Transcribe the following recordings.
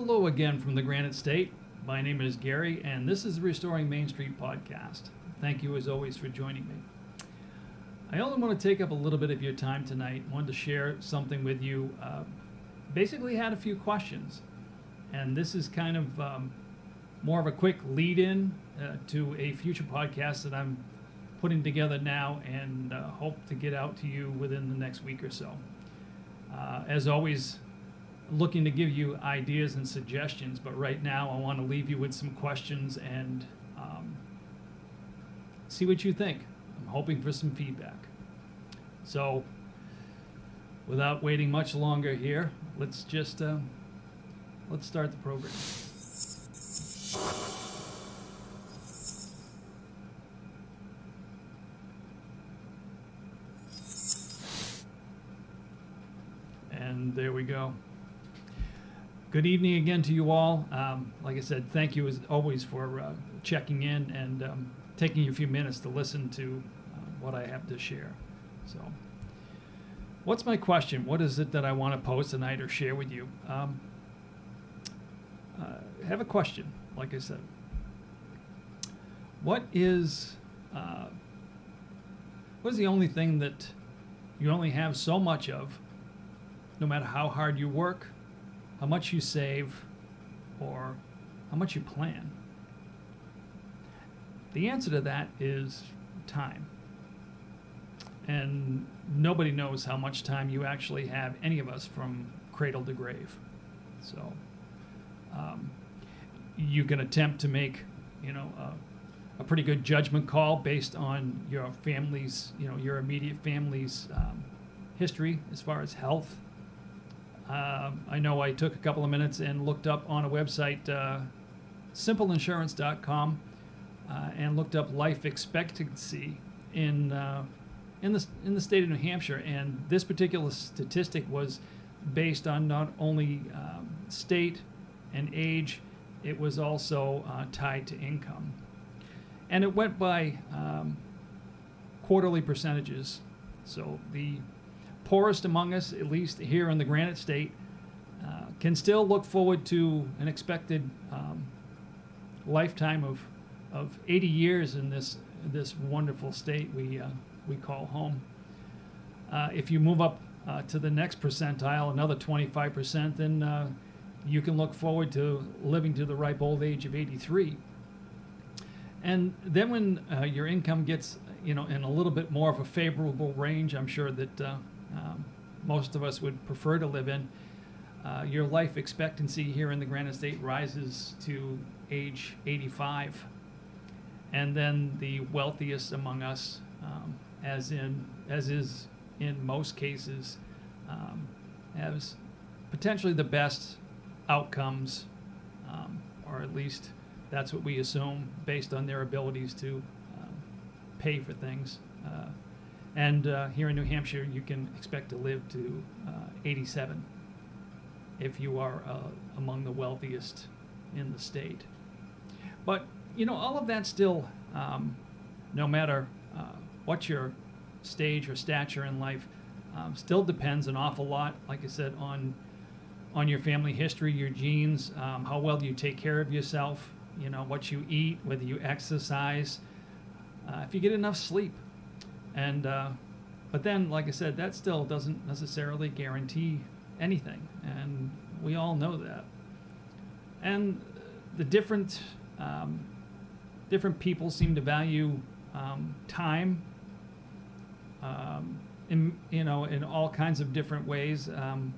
Hello again from the Granite State. My name is Gary, and this is the Restoring Main Street podcast. Thank you, as always, for joining me. I only want to take up a little bit of your time tonight. Wanted to share something with you. Uh, basically, had a few questions, and this is kind of um, more of a quick lead-in uh, to a future podcast that I'm putting together now, and uh, hope to get out to you within the next week or so. Uh, as always, looking to give you ideas and suggestions, but right now I want to leave you with some questions and um, see what you think. I'm hoping for some feedback. So, without waiting much longer here, let's just uh, let's start the program. Good evening again to you all. Um, like I said, thank you as always for uh, checking in and um, taking a few minutes to listen to uh, what I have to share. So, what's my question? What is it that I want to post tonight or share with you? Um, uh, have a question, like I said. What is uh, what is the only thing that you only have so much of, no matter how hard you work, how much you save, or how much you plan? The answer to that is time. And nobody knows how much time you actually have, any of us, from cradle to grave. So um, you can attempt to make, you know, a, a pretty good judgment call based on your family's, you know, your immediate family's um, history as far as health. Um, I know I took a couple of minutes and looked up on a website, uh, simpleinsurance.com, uh, and looked up life expectancy in uh, in the in the state of New Hampshire. And this particular statistic was based on not only um, state and age, it was also uh, tied to income, and it went by um, quarterly percentages. So the poorest among us, at least here in the Granite State, uh, can still look forward to an expected um, lifetime of, of 80 years in this this wonderful state we uh, we call home. Uh, if you move up uh, to the next percentile, another 25%, then uh, you can look forward to living to the ripe old age of 83. And then when uh, your income gets, you know, in a little bit more of a favorable range, I'm sure that um, most of us would prefer to live in. Uh, your life expectancy here in the Granite State rises to age 85. And then the wealthiest among us, um, as in as is in most cases, um, has potentially the best outcomes, um, or at least that's what we assume based on their abilities to um, pay for things. Uh, and uh, here in New Hampshire, you can expect to live to uh, 87 if you are uh, among the wealthiest in the state. But, you know, all of that still, um, no matter uh, what your stage or stature in life, um, still depends an awful lot, like I said, on on your family history, your genes, um, how well you take care of yourself, you know, what you eat, whether you exercise, uh, if you get enough sleep. And, uh, but then, like I said, that still doesn't necessarily guarantee anything. And we all know that. And the different, um, different people seem to value um, time um, in, you know, in all kinds of different ways. Um,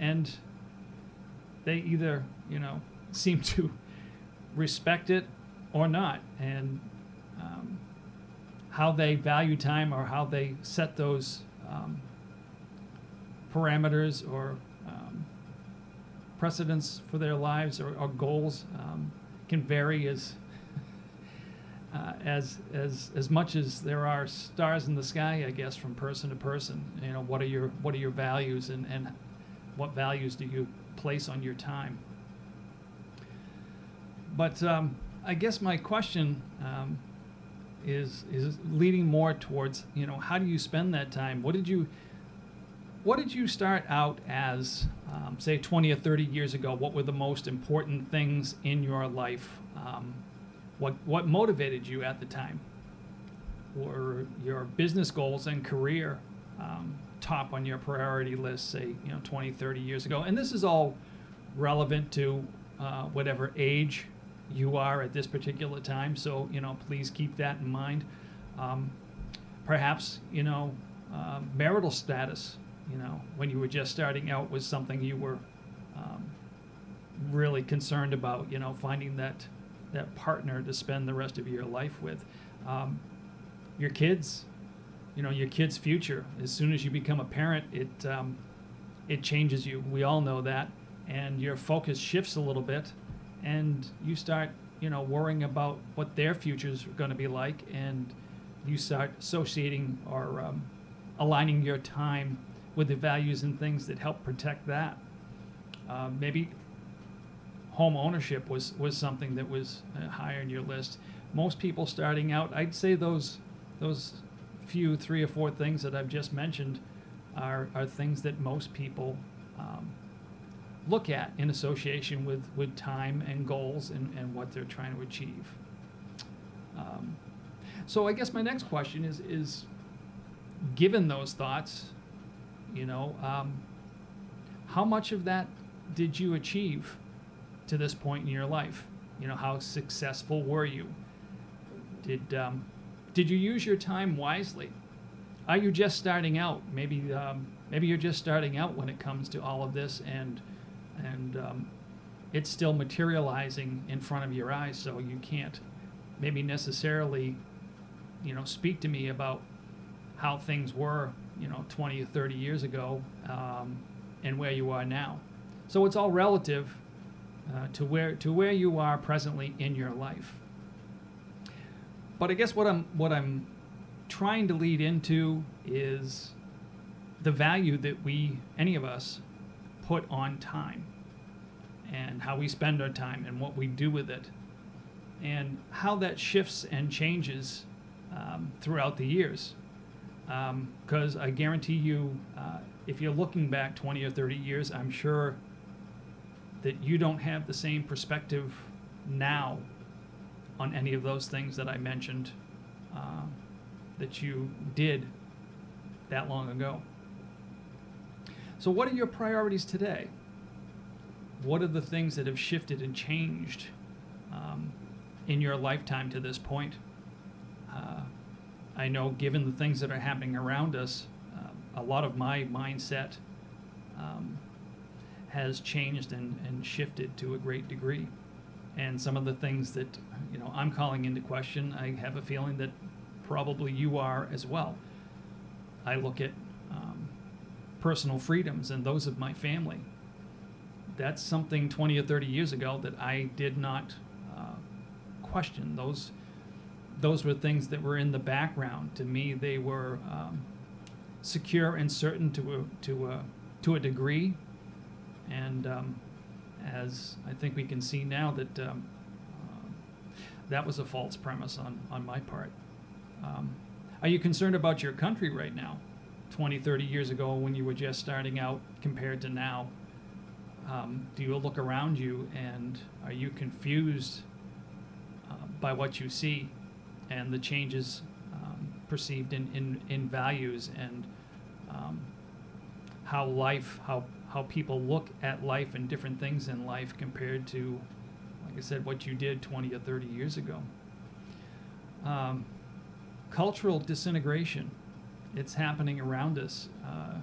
and they either, you know, seem to respect it or not. And how they value time or how they set those um, parameters or um, precedents for their lives or, or goals um, can vary as uh, as as as much as there are stars in the sky, I guess, from person to person. You know, what are your what are your values and and what values do you place on your time? But um, I guess my question um, is is leading more towards you know how do you spend that time? What did you what did you start out as, um, say, 20 or 30 years ago? What were the most important things in your life? Um, what, what motivated you at the time? Were your business goals and career um, top on your priority list, say, you know, 20, 30 years ago? And this is all relevant to uh, whatever age you are at this particular time. So, you know, please keep that in mind. Um, perhaps, you know, uh, marital status, you know, when you were just starting out was something you were um, really concerned about, you know, finding that, that partner to spend the rest of your life with. Um, your kids, you know, your kid's future. As soon as you become a parent, it, um, it changes you. We all know that. And your focus shifts a little bit and you start, you know, worrying about what their futures are going to be like, and you start associating or um, aligning your time with the values and things that help protect that. Uh, maybe home ownership was was something that was uh, higher on your list. Most people starting out, I'd say those those few three or four things that I've just mentioned are are things that most people um, look at in association with, with time and goals and, and what they're trying to achieve. Um, so I guess my next question is, is given those thoughts, you know, um, how much of that did you achieve to this point in your life? You know, how successful were you? Did, um, did you use your time wisely? Are you just starting out? Maybe, um, maybe you're just starting out when it comes to all of this and and um, it's still materializing in front of your eyes, so you can't maybe necessarily, you know, speak to me about how things were, you know, 20 or 30 years ago, um, and where you are now. So it's all relative uh, to where to where you are presently in your life. But I guess what I'm what I'm trying to lead into is the value that we any of us put on time and how we spend our time and what we do with it and how that shifts and changes um, throughout the years. Because um, I guarantee you, uh, if you're looking back 20 or 30 years, I'm sure that you don't have the same perspective now on any of those things that I mentioned uh, that you did that long ago. So, what are your priorities today? What are the things that have shifted and changed um, in your lifetime to this point? Uh, I know, given the things that are happening around us, uh, a lot of my mindset um, has changed and, and shifted to a great degree. And some of the things that you know I'm calling into question, I have a feeling that probably you are as well. I look at personal freedoms and those of my family. That's something 20 or 30 years ago that I did not uh, question. Those, those were things that were in the background. To me, they were um, secure and certain to a, to a, to a degree. And um, as I think we can see now, that um, uh, that was a false premise on, on my part. Um, are you concerned about your country right now? 20, 30 years ago when you were just starting out compared to now? Um, do you look around you and are you confused uh, by what you see and the changes um, perceived in, in, in values and um, how life, how, how people look at life and different things in life compared to, like I said, what you did 20 or 30 years ago? Um, cultural disintegration it's happening around us. Uh,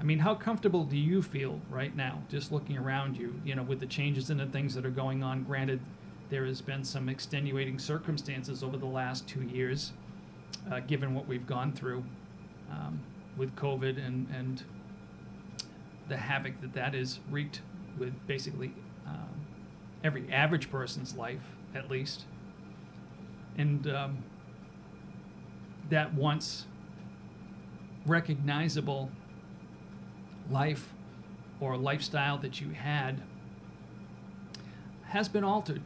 I mean, how comfortable do you feel right now, just looking around you, you know, with the changes and the things that are going on? Granted, there has been some extenuating circumstances over the last two years, uh, given what we've gone through um, with COVID and, and the havoc that that has wreaked with basically um, every average person's life, at least. And um, that once recognizable life or lifestyle that you had has been altered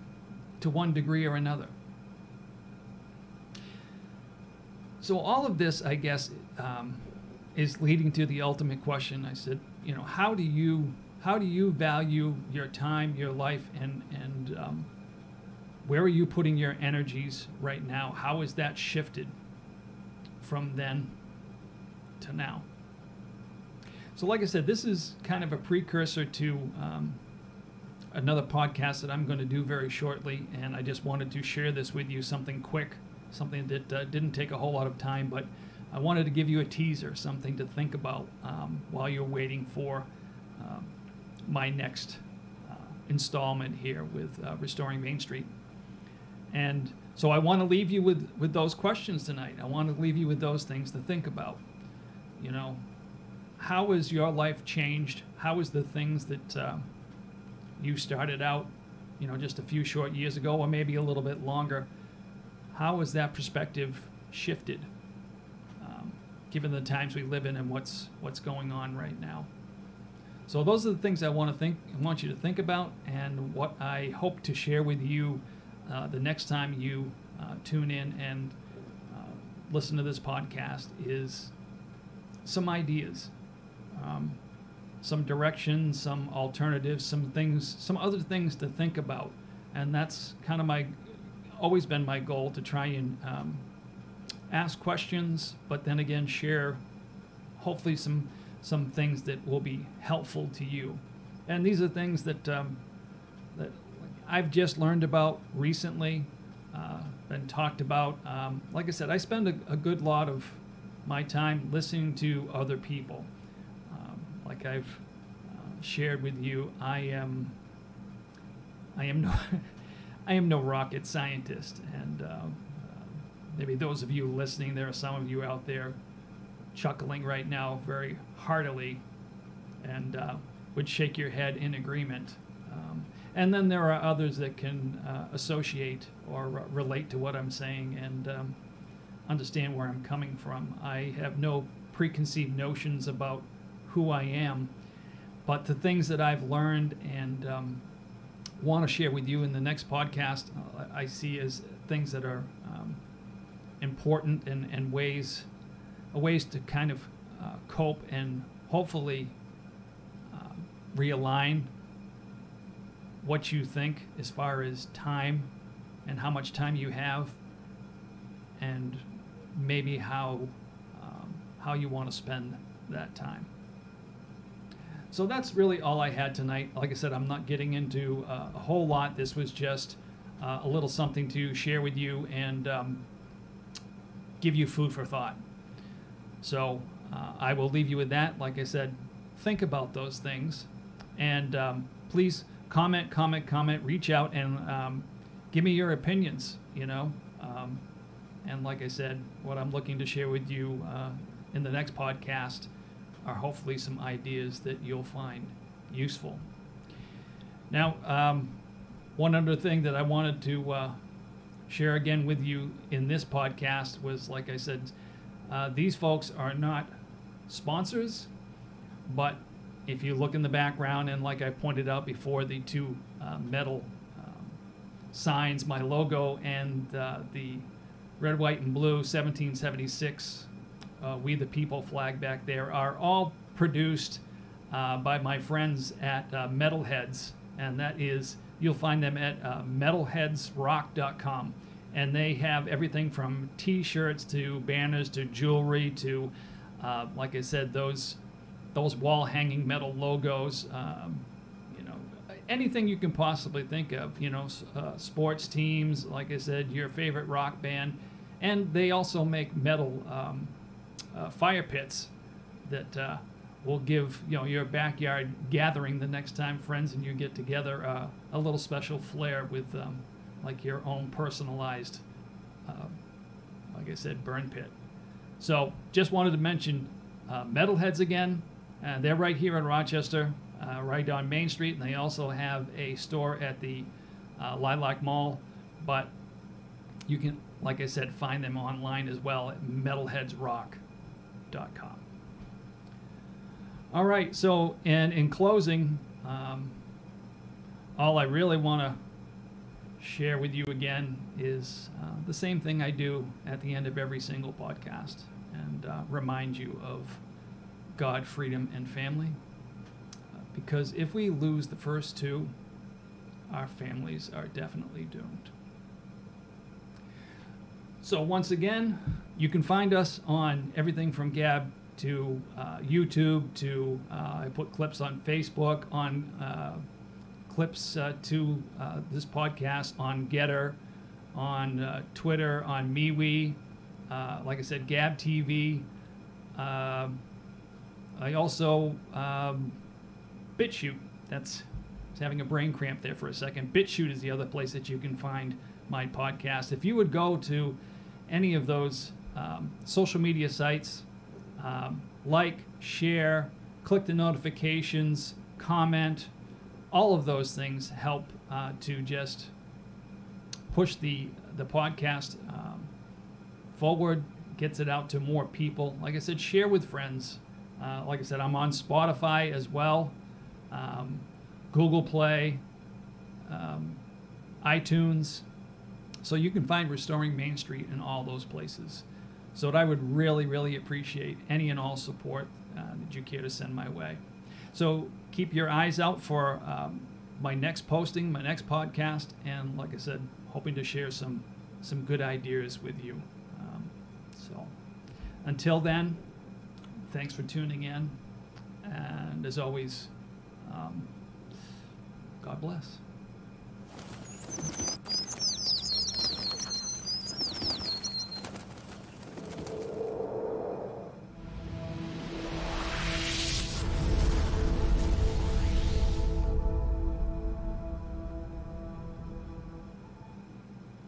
to one degree or another. So, all of this, I guess, um, is leading to the ultimate question. I said, you know, how do you how do you value your time, your life, and and um, where are you putting your energies right now? How has that shifted from then to now? So, like I said, this is kind of a precursor to um, another podcast that I'm going to do very shortly, and I just wanted to share this with you, something quick, something that uh, didn't take a whole lot of time, but I wanted to give you a teaser, something to think about um, while you're waiting for um, my next uh, installment here with uh, Restoring Main Street. And so I want to leave you with, with those questions tonight. I want to leave you with those things to think about. You know, how has your life changed? How is the things that uh, you started out, you know, just a few short years ago, or maybe a little bit longer? How has that perspective shifted, um, given the times we live in and what's what's going on right now? So those are the things I want to think, I want you to think about, and what I hope to share with you uh, the next time you uh, tune in and uh, listen to this podcast is some ideas, um, some direction, some alternatives, some things, some other things to think about, and that's kind of my always been my goal to try and um, ask questions, but then again share hopefully some some things that will be helpful to you. And these are things that um, that I've just learned about recently, uh, been talked about. Um, like I said, I spend a, a, good lot of my time listening to other people. Um, like I've uh, shared with you, I am I am no I am no rocket scientist, and uh, uh, maybe those of you listening, there are some of you out there chuckling right now very heartily, and uh, would shake your head in agreement. Um, and then there are others that can uh, associate or relate to what I'm saying and um, understand where I'm coming from. I have no preconceived notions about who I am, but the things that I've learned and um, want to share with you in the next podcast, uh, I see as things that are um, important and, and ways, ways to kind of uh, cope and hopefully uh, realign what you think as far as time and how much time you have and maybe how um, how you want to spend that time. So that's really all i had tonight. Like i said i'm not getting into uh, a whole lot. This was just uh, a little something to share with you and um, give you food for thought. So uh, i will leave you with that. Like i said think about those things and um, please comment, comment, comment, reach out and um, give me your opinions, you know. And like I said, what I'm looking to share with you uh, in the next podcast are hopefully some ideas that you'll find useful. Now, um, one other thing that I wanted to uh, share again with you in this podcast was, like I said, uh, these folks are not sponsors, but if you look in the background, and like I pointed out before, the two uh, metal um, signs, my logo and uh, the red, white, and blue 1776 uh, We the People flag back there are all produced uh, by my friends at uh, Metalheads, and that is, you'll find them at uh, metalheadsrock.com. And they have everything from t shirts to banners to jewelry to, like I said, those those wall hanging metal logos, um, you know, anything you can possibly think of, you know, uh, sports teams, like I said, your favorite rock band. And they also make metal um, uh, fire pits that uh, will give, you know, your backyard gathering the next time friends and you get together uh, a little special flair with um, like your own personalized, uh, like I said, burn pit. So just wanted to mention uh, Metalheads again. Uh, they're right here in Rochester, right on Main Street, and they also have a store at the Lilac Mall. But you can, like I said, find them online as well at metalheadsrock.com. All right, so and in closing, um, all I really want to share with you again is uh, the same thing I do at the end of every single podcast and uh, remind you of God, freedom, and family. Because if we lose the first two, our families are definitely doomed. So once again, you can find us on everything from Gab to uh, YouTube to uh, I put clips on Facebook, on uh, clips uh, to uh, this podcast on GETTR, on uh, Twitter, on MeWe. Like I said, Gab TV. I also um, BitChute. That's I was having a brain cramp there for a second. BitChute is the other place that you can find my podcast. If you would go to any of those um, social media sites, um, like, share, click the notifications, comment, all of those things help uh, to just push the the podcast um, forward, gets it out to more people. Like I said, share with friends. Uh, like I said, I'm on Spotify as well, um, Google Play, um, iTunes. So you can find Restoring Main Street in all those places. So I would really, really appreciate any and all support uh, that you care to send my way. So keep your eyes out for um, my next posting, my next podcast, and like I said, hoping to share some some good ideas with you. Um, so until then, thanks for tuning in, and as always, um, God bless.